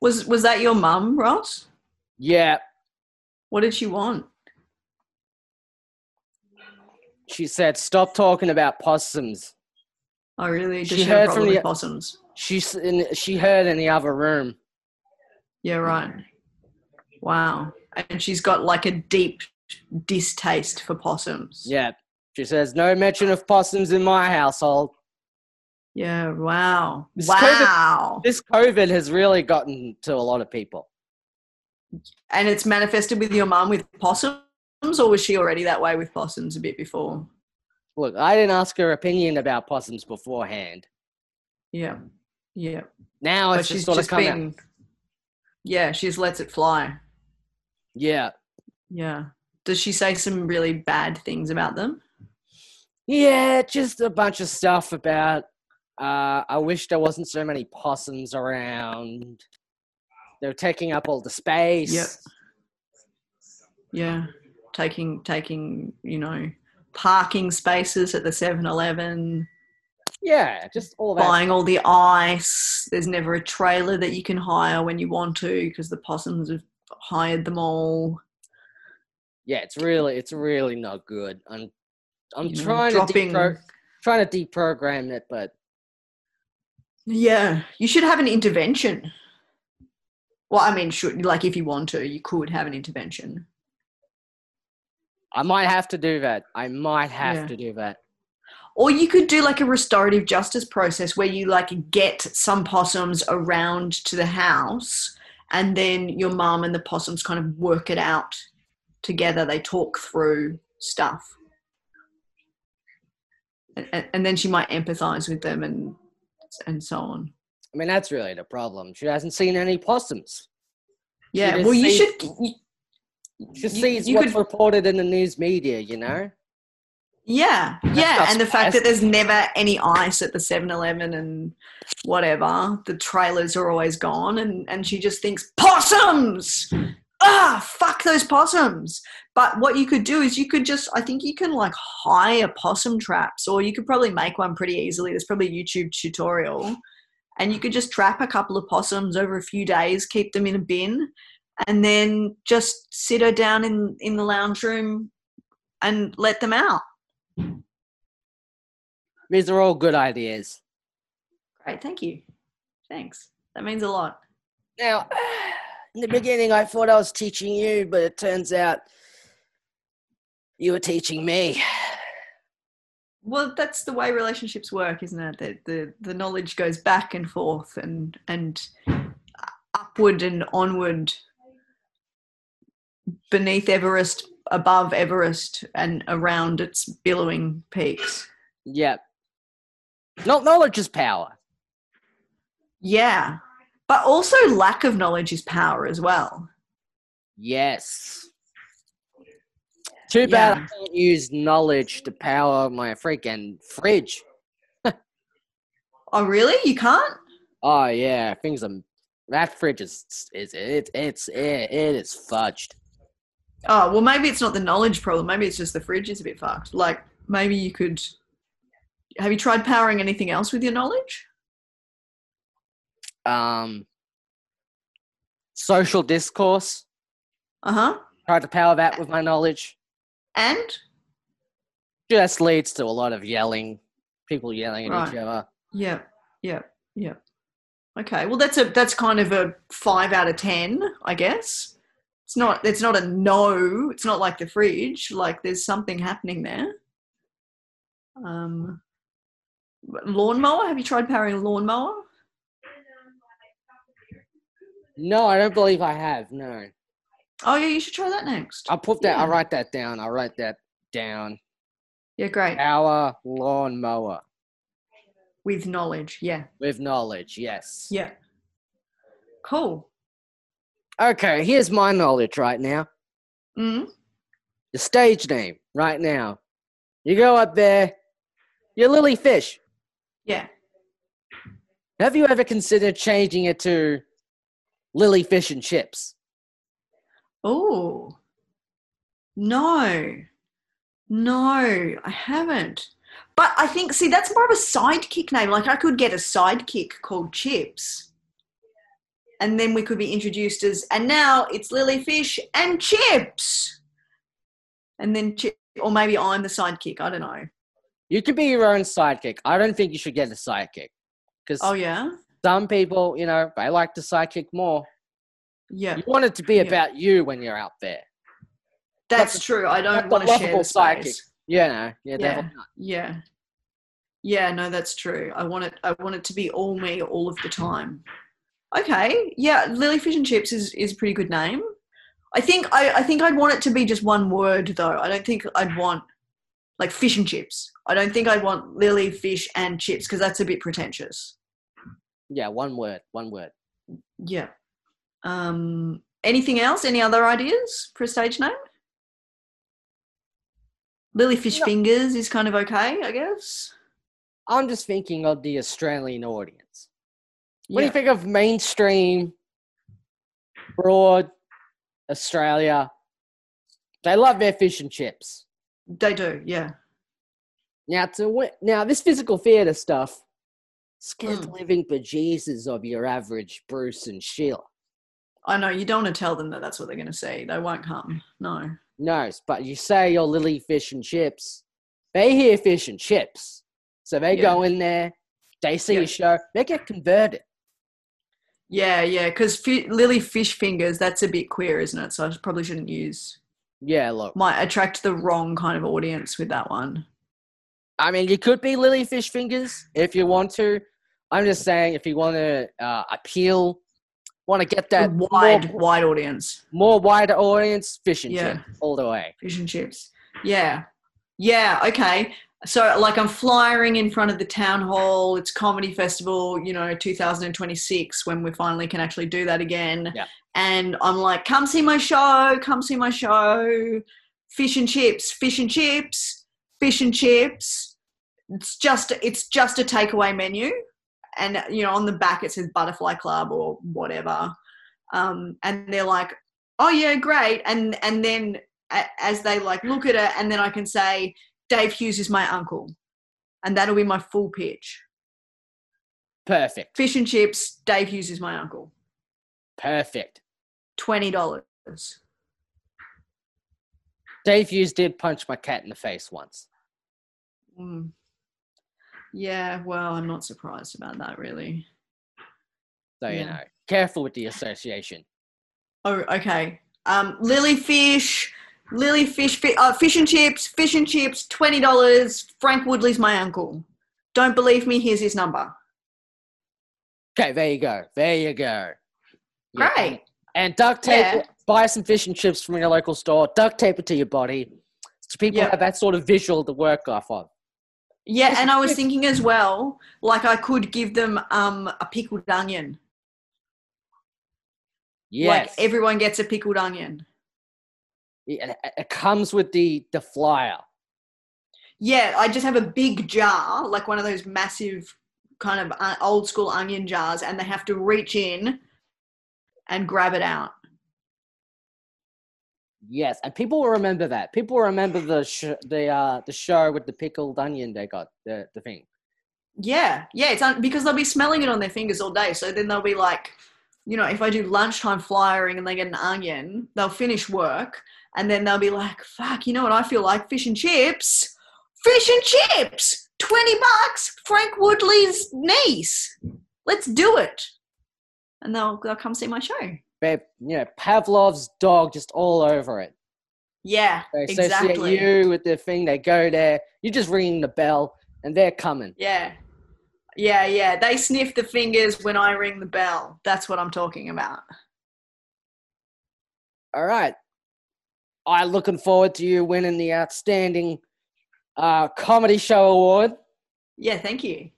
S3: Was was that your mum, Ross?
S2: Yeah,
S3: What did she want?
S2: she said, "Stop talking about possums."
S3: Oh, really? Does
S2: She
S3: she, have a
S2: heard from the-
S3: with possums?
S2: She's in, she heard in the other room.
S3: Yeah, right. Wow. And she's got like a deep distaste for possums.
S2: Yeah, she says, "No mention of possums in my household."
S3: Yeah. Wow.
S2: This COVID
S3: wow.
S2: This COVID has really gotten to a lot of people.
S3: And it's manifested with your mum with possums, or was she already that way with possums a bit before?
S2: Look, I didn't ask her opinion about possums beforehand.
S3: Yeah. Yeah.
S2: Now
S3: but
S2: it's
S3: she's
S2: just
S3: just
S2: out.
S3: been yeah she just lets it fly
S2: Yeah,
S3: yeah does she say some really bad things about them
S2: yeah, just a bunch of stuff about. Uh, I wish there wasn't so many possums around. They're taking up all the space.
S3: Yep. yeah taking taking you know parking spaces at the 7-eleven
S2: Yeah, just all that.
S3: buying all the ice there's never a trailer that you can hire when you want to because the possums have hired them all
S2: Yeah, it's really, it's really not good. I'm, I'm
S3: You know,
S2: trying
S3: dropping-
S2: to depro- trying to deprogram it, but
S3: yeah you should have an intervention well i mean should like if you want to you could have an intervention
S2: I might have to do that. I might have
S3: Yeah.
S2: to do that.
S3: Or you could do like a restorative justice process where you like get some possums around to the house and then your mum and the possums kind of work it out together. They talk through stuff. And, and- then she might empathize with them and and so on.
S2: I mean, that's really the problem. She hasn't seen any possums.
S3: Yeah. Well, you
S2: sees-
S3: should. You,
S2: She sees
S3: you
S2: what's
S3: could-
S2: reported in the news media, you know?
S3: Yeah, yeah, and the fact that there's never any ice at the 7-Eleven and whatever, the trailers are always gone, and and she just thinks possums. Ah, fuck those possums. But what you could do is you could just, I think you can like hire possum traps, or you could probably make one pretty easily. There's probably a YouTube tutorial, and you could just trap a couple of possums over a few days, keep them in a bin, and then just sit her down in in the lounge room and let them out.
S2: These are all good ideas.
S3: Great, thank you. Thanks. That means a lot.
S2: Now, In the beginning, I thought I was teaching you, but it turns out you were teaching me.
S3: Well, that's the way relationships work, isn't it? That the, the knowledge goes back and forth and and upward and onward beneath Everest, above Everest, and around its billowing peaks.
S2: Yep. Not knowledge is power.
S3: Yeah. But also lack of knowledge is power as well.
S2: Yes. Too bad
S3: Yeah.
S2: I can't use knowledge to power my freaking fridge.
S3: Oh really? You can't?
S2: Oh yeah, things are. That fridge is is it, it's it, it is fudged.
S3: Oh, well maybe it's not the knowledge problem. Maybe it's just the fridge is a bit fucked. Like maybe you could have you tried powering anything else with your knowledge?
S2: Um, social discourse.
S3: Uh-huh.
S2: Tried to power that with my knowledge.
S3: And
S2: Just leads to a lot of yelling, people yelling at each other.
S3: Yeah, yeah, yeah. Okay, well that's a that's kind of a five out of ten, I guess. It's not it's not a no. It's not like the fridge. Like there's something happening there. Um, lawnmower. Have you tried powering a lawnmower?
S2: No, I don't believe I have. No,
S3: Oh yeah, you should try that next.
S2: I'll put that. I'll write that down. I'll write that down.
S3: Yeah, great.
S2: Power lawnmower
S3: With knowledge. Yeah,
S2: with knowledge. Yes.
S3: yeah. Cool.
S2: Okay, here's my knowledge right now.
S3: Mm.
S2: The stage name right now. You go up there. You're Lily Fish.
S3: Yeah.
S2: Have you ever considered changing it to Lily Fish and Chips?
S3: Oh. No. No, I haven't. But I think, see, that's more of a sidekick name. Like I could get a sidekick called Chips. And then we could be introduced as, and now it's Lily Fish and Chips. And then, Chip, or maybe I'm the sidekick. I don't know.
S2: You could be your own sidekick. I don't think you should get a sidekick. Because
S3: Oh, yeah?
S2: Some people, you know, they like the psychic more.
S3: Yeah.
S2: You want it to be
S3: Yeah.
S2: about you when you're out there.
S3: That's
S2: the-
S3: true. I don't want to share the
S2: sidekick.
S3: space.
S2: You know, yeah,
S3: Yeah.
S2: definitely.
S3: Yeah. Yeah, no, that's true. I want it I want it to be all me all of the time. Okay. Yeah, Lily Fish and Chips is, is a pretty good name. I think I, I think I'd want it to be just one word though. I don't think I'd want like fish and chips. I don't think I'd want Lily Fish and Chips because that's a bit pretentious.
S2: Yeah, one word, one word.
S3: Yeah. Um anything else? Any other ideas for a stage name? lilyfish
S2: No.
S3: Fingers is kind of okay, I guess.
S2: I'm just thinking of the Australian audience. What do
S3: Yeah.
S2: you think of mainstream, broad Australia? They love their fish and chips.
S3: They do, yeah.
S2: Now, to now this physical theatre stuff scares the
S3: Mm.
S2: living bejesus of your average Bruce and Sheila.
S3: I know you don't want to tell them that that's what they're going to say. They won't come. No.
S2: No, but you say you're Lily Fish and Chips, they hear fish and chips, so they
S3: Yeah.
S2: go in there, they see
S3: Yeah.
S2: your show, they get converted.
S3: Yeah, yeah. Because fi- Lily Fish Fingers, that's a bit queer, isn't it? So I probably shouldn't use.
S2: Yeah, look,
S3: Might attract the wrong kind of audience with that one.
S2: I mean, you could be Lily Fish Fingers if you want to. I'm just saying, if you want to uh, appeal, want to get that
S3: wide,
S2: more,
S3: wide audience.
S2: more wider audience, fish and
S3: Yeah.
S2: chips all the way.
S3: Fish and chips. Yeah. Yeah. Okay. So, like, I'm flying in front of the town hall. It's comedy festival, you know, 2026, when we finally can actually do that again.
S2: Yeah.
S3: And I'm like, come see my show. Come see my show. Fish and chips. Fish and chips. Fish and chips. It's just it's just a takeaway menu, and you know on the back it says Butterfly Club or whatever. Um, and they're like, oh yeah, great. And and then as they like look at it, and then I can say, Dave Hughes is my uncle, and that'll be my full pitch.
S2: Perfect.
S3: Fish and chips. Dave Hughes is my uncle.
S2: Perfect.
S3: Twenty dollars.
S2: Dave Hughes did punch my cat in the face once.
S3: Mm. Yeah, well, I'm not surprised about that, really.
S2: So, you know, careful with the association.
S3: Oh, okay. Um, Lily Fish, Lily Fish, fi- uh, fish and chips, fish and chips, twenty dollars. Frank Woodley's my uncle. Don't believe me? Here's his number.
S2: Okay, there you go. There you go. Yeah.
S3: Great.
S2: And duct tape.
S3: Yeah.
S2: Buy some fish and chips from your local store. Duct tape it to your body, so people
S3: Yep.
S2: have that sort of visual to work off of.
S3: Yeah, and I was thinking as well, like I could give them um a pickled onion.
S2: Yes.
S3: Like everyone gets a pickled onion.
S2: it, it comes with the the flyer.
S3: Yeah, I just have a big jar, like one of those massive kind of uh, old school onion jars, and they have to reach in and grab it out.
S2: Yes, and people will remember that. People will remember the sh- the uh the show with the pickled onion they got the the thing.
S3: Yeah, yeah, it's un- because they'll be smelling it on their fingers all day. So then they'll be like, you know, if I do lunchtime flyering and they get an onion, they'll finish work and then they'll be like, fuck, you know what I feel like? Fish and chips. Fish and chips! 20 bucks! Frank Woodley's niece. Let's do it. And they'll, they'll come see my show.
S2: You know, Pavlov's dog just all over it.
S3: Yeah,
S2: They associate
S3: exactly.
S2: you with the thing. They go there. You're just ringing the bell, and they're coming.
S3: Yeah. Yeah, yeah. They sniff the fingers when I ring the bell. That's what I'm talking about.
S2: All right. I'm looking forward to you winning the outstanding uh, comedy show award.
S3: Yeah, thank you.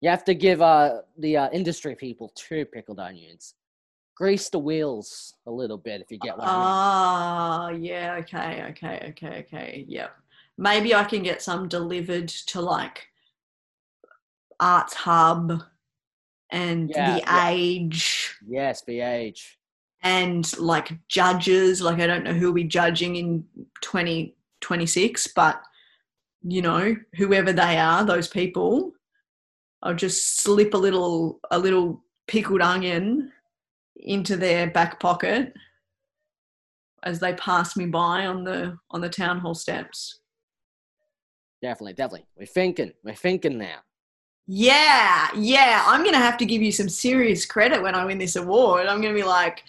S2: You have to give uh, the uh, industry people two pickled onions. Grease the wheels a little bit if you get what I mean.
S3: Ah, yeah, okay, okay, okay, okay. Yep. Maybe I can get some delivered to like Arts Hub and
S2: Yeah,
S3: The
S2: yeah.
S3: Age
S2: Yes, the age.
S3: and like judges. Like, I don't know who'll be judging in 2026, but you know, whoever they are, those people, I'll just slip a little, a little pickled onion into their back pocket as they pass me by on the on the town hall steps.
S2: Definitely, definitely. We're thinking. We're thinking now.
S3: Yeah, yeah. I'm gonna have to give you some serious credit when I win this award. I'm gonna be like,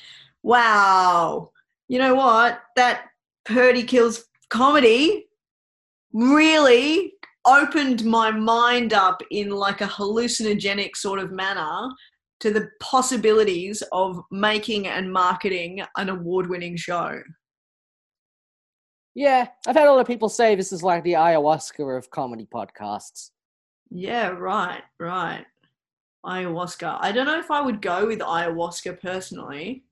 S3: wow, you know what? That Purdy Kills comedy really opened my mind up in like a hallucinogenic sort of manner to the possibilities of making and marketing an award-winning show.
S2: Yeah, I've had a lot of people say this is like the ayahuasca of comedy podcasts.
S3: Yeah, right, right. Ayahuasca. I don't know if I would go with ayahuasca personally.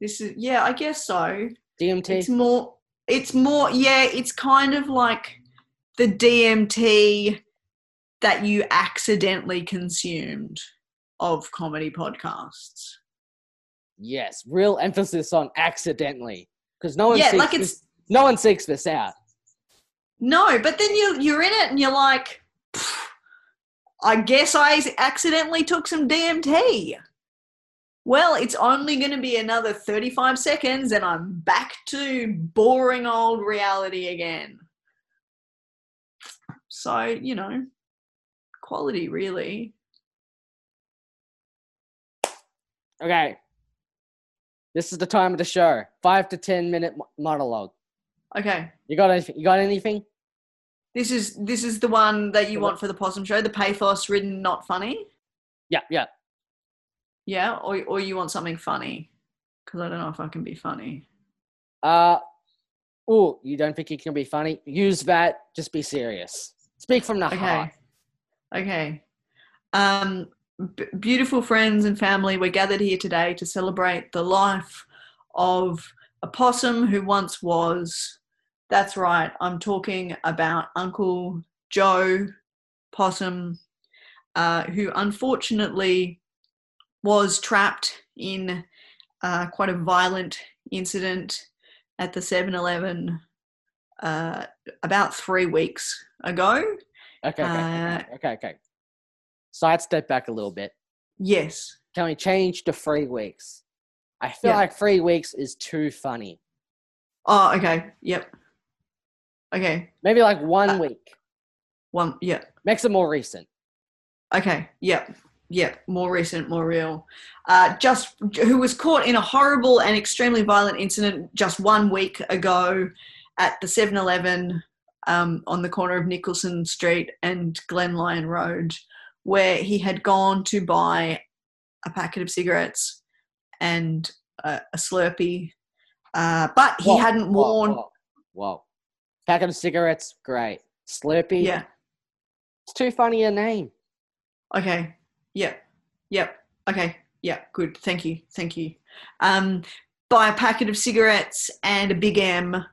S3: This is yeah, I guess so.
S2: DMT.
S3: It's more it's more yeah, it's kind of like the DMT that you accidentally consumed of comedy podcasts.
S2: Yes, real emphasis on accidentally, because no one
S3: Yeah,
S2: seeks
S3: like
S2: this,
S3: it's
S2: no one seeks this out.
S3: no, but then you you're in it and you're like I guess I accidentally took some DMT. Well, it's only going to be another 35 seconds and I'm back to boring old reality again. So, you know, quality really.
S2: Okay, this is the time of the show. Five to ten minute monologue.
S3: Okay.
S2: You got anything? You got anything?
S3: This is this is the one that you want for the possum show, the pathos ridden not funny.
S2: Yeah, yeah.
S3: Yeah, or or you want something funny? Cuz I don't know if I can be funny.
S2: Uh, oh, you don't think you can be funny? Use that. Just be serious. Speak from the
S3: Okay.
S2: heart.
S3: Okay. Um, b- beautiful friends and family, we're gathered here today to celebrate the life of a possum who once was. That's right, I'm talking about Uncle Joe Possum, uh, who unfortunately was trapped in uh, quite a violent incident at the 7 Eleven uh, about three weeks ago.
S2: Okay, okay,
S3: Uh,
S2: okay, okay, okay. Sidestep back a little bit.
S3: Yes.
S2: Can we change to three weeks? I feel
S3: Yeah.
S2: like three weeks is too funny.
S3: Oh, okay. Yep. Okay.
S2: Maybe like one
S3: Uh,
S2: week.
S3: One. yeah.
S2: Makes it more recent.
S3: Okay. Yep. Yep. more recent, more real. Uh, just who was caught in a horrible and extremely violent incident just one week ago at the 7-Eleven um, on the corner of Nicholson Street and Glenlyon Road, where he had gone to buy a packet of cigarettes and a, a Slurpee, uh, but he
S2: Whoa,
S3: hadn't worn.
S2: Whoa, whoa. Packet of cigarettes, great. Slurpee,
S3: Yeah.
S2: it's too funny a name.
S3: Okay. Yep. Yep. Okay. Yeah. Good. Thank you. Thank you. Um, buy a packet of cigarettes and a Big M,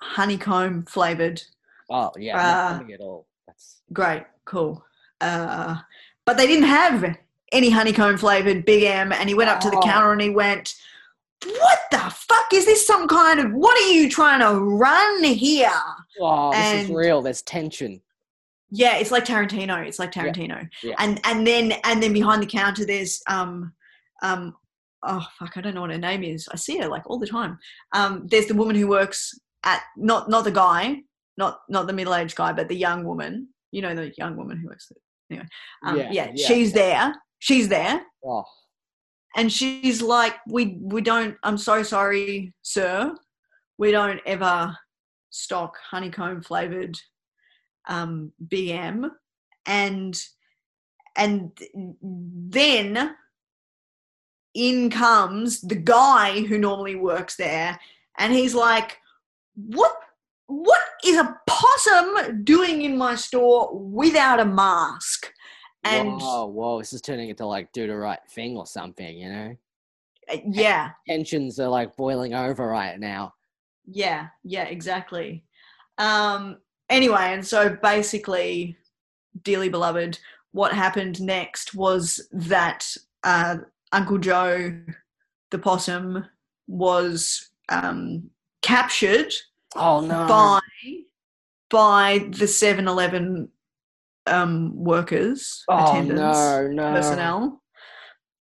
S3: honeycomb flavored.
S2: Oh yeah,
S3: Uh,
S2: not funny at all. That's
S3: Great. Cool. Uh, but they didn't have any honeycomb flavored Big M, and he went up to the
S2: Oh.
S3: counter and he went, "What the fuck is this? Some kind of what are you trying to run here?"
S2: oh, this is real. There's tension.
S3: Yeah, it's like Tarantino. It's like Tarantino.
S2: Yeah.
S3: And and then and then behind the counter there's um um oh fuck, I don't know what her name is. I see her like all the time. Um there's the woman who works at not not the guy, not not the middle aged guy, but the young woman. You know the young woman who works there. Anyway. Um,
S2: Yeah,
S3: yeah,
S2: yeah.
S3: she's there. She's there.
S2: Oh,
S3: And she's like, We we don't I'm so sorry, sir. We don't ever stock honeycomb flavored um, BM, and and then in comes the guy who normally works there, and he's like, "What? What is a possum doing in my store without a mask?" And
S2: whoa, whoa, this is turning into like do the right thing or something, you know?
S3: uh, yeah,
S2: Tensions are like boiling over right now.
S3: Yeah, yeah, exactly. Um, anyway, and so basically, dearly beloved, what happened next was that uh, Uncle Joe, the possum, was um, captured
S2: Oh no.
S3: by by the 7-Eleven um, workers,
S2: oh
S3: attendants,
S2: no, no.
S3: personnel.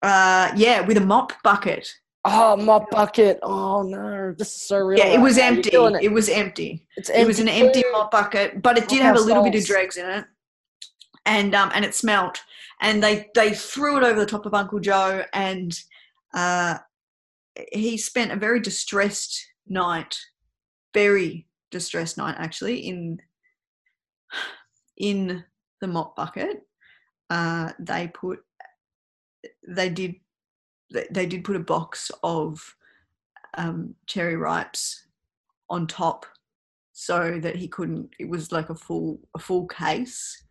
S3: Uh, yeah, with a mop bucket.
S2: Oh, mop bucket. Oh no, this is so real.
S3: Yeah, it was empty.
S2: doing
S3: It was empty.
S2: It's
S3: it was an empty
S2: too.
S3: mop bucket, but it did
S2: Oh,
S3: have a little bit of dregs in it, and um, and it smelt. And they they threw it over the top of Uncle Joe, and uh, he spent a very distressed night, very distressed night actually in in the mop bucket. Uh, they put they did they, did put a box of um, cherry ripes on top so that he couldn't it was like a full a full case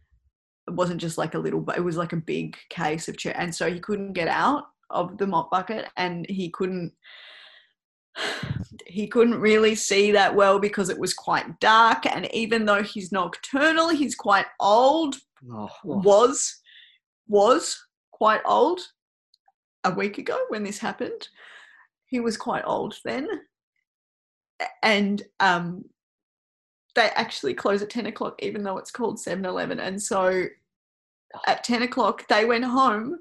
S3: it wasn't just like a little but it was like a big case of cherry and so he couldn't get out of the mop bucket and he couldn't he couldn't really see that well because it was quite dark and even though he's nocturnal he's quite old
S2: Oh, oh.
S3: was was quite old a week ago when this happened. He was quite old then, and um, they actually close at ten o'clock, even though it's called 7-Eleven. And so, at ten o'clock, they went home,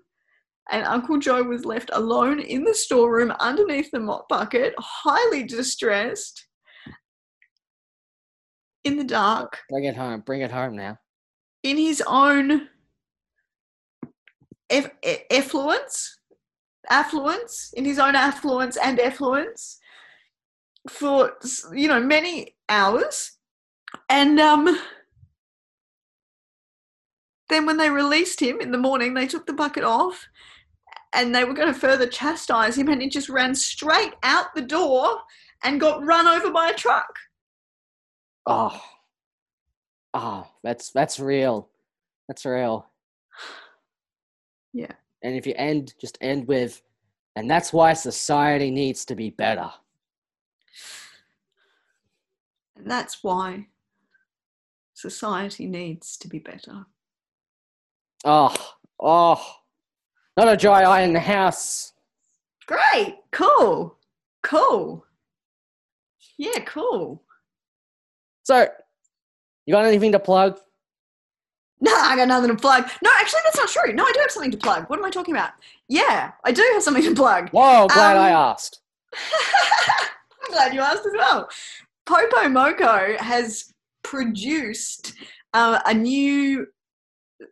S3: and Uncle Joe was left alone in the storeroom underneath the mop bucket, highly distressed, in the dark
S2: Bring it home. Bring it home now.
S3: in his own eff- effluence, affluence, in his own affluence and effluence for you know many hours, and um, then when they released him in the morning, they took the bucket off. And they were going to further chastise him, and he just ran straight out the door and got run over by a truck.
S2: Oh. Oh, that's that's real. That's real.
S3: Yeah.
S2: And if you end, just end with, and that's why society needs to be better.
S3: And that's why society needs to be better.
S2: Oh, oh, not a dry eye in the house.
S3: Great. Cool. Cool. Yeah, cool.
S2: So, you got anything to plug?
S3: No, I got nothing to plug. No, actually, that's not true. No, I do have something to plug. What am I talking about? Yeah, I do have something to plug.
S2: Whoa, glad I
S3: Um,
S2: asked.
S3: I'm glad you asked as well. Popo Moko has produced uh, a new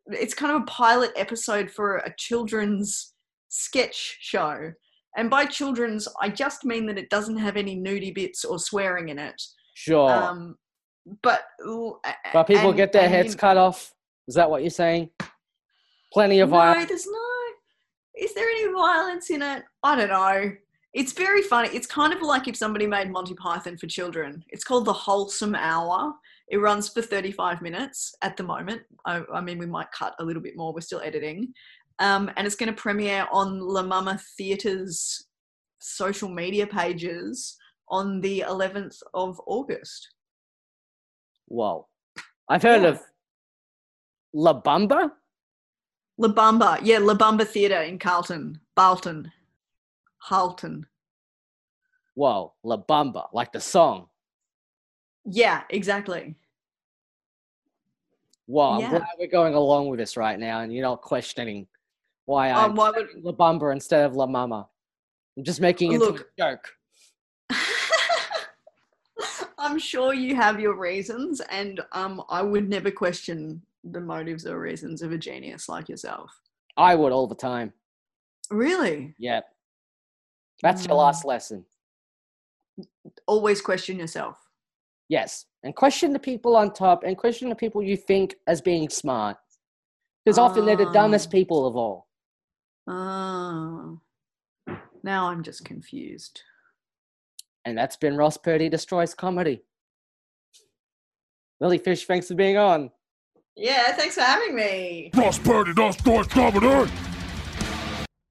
S3: it's kind of a pilot episode for a children's sketch show. And by children's, I just mean that it doesn't have any nudie bits or swearing in it.
S2: Sure.
S3: Um, but
S2: but people
S3: and-
S2: get their
S3: and,
S2: heads
S3: you-
S2: cut off. Is that what you're saying? Plenty of
S3: No,
S2: violence.
S3: there's no. Is there any violence in it? I don't know. It's very funny. It's kind of like if somebody made Monty Python for children. It's called the Wholesome Hour. It runs for 35 minutes at the moment. I, I mean, we might cut a little bit more. We're still editing. Um, and it's going to premiere on La Mama Theatre's social media pages on the 11th of August.
S2: Wow. I've heard
S3: Yeah.
S2: of La Bamba.
S3: La Bamba. Yeah, La Bamba Theatre in Carlton. Barlton. Halton.
S2: Wow, La Bamba, like the song.
S3: Yeah, exactly. Yeah.
S2: I'm glad we're going along with this right now and you're not questioning why I'm
S3: Um, why would
S2: La Bamba instead of La Mama. I'm just making it
S3: Look.
S2: a joke.
S3: I'm sure you have your reasons, and um, I would never question the motives or reasons of a genius like yourself.
S2: I would all the time.
S3: Really?
S2: Yeah. That's your
S3: Mm.
S2: last lesson.
S3: Always question yourself.
S2: Yes. And question the people on top and question the people you think as being smart. Because often they're the dumbest
S3: Ah.
S2: people of all.
S3: Oh. Now I'm just confused.
S2: And that's been Ross Purdy Destroys Comedy. Lily Fish, thanks for being on.
S3: Yeah, thanks for having me.
S1: Ross Purdy destroys comedy!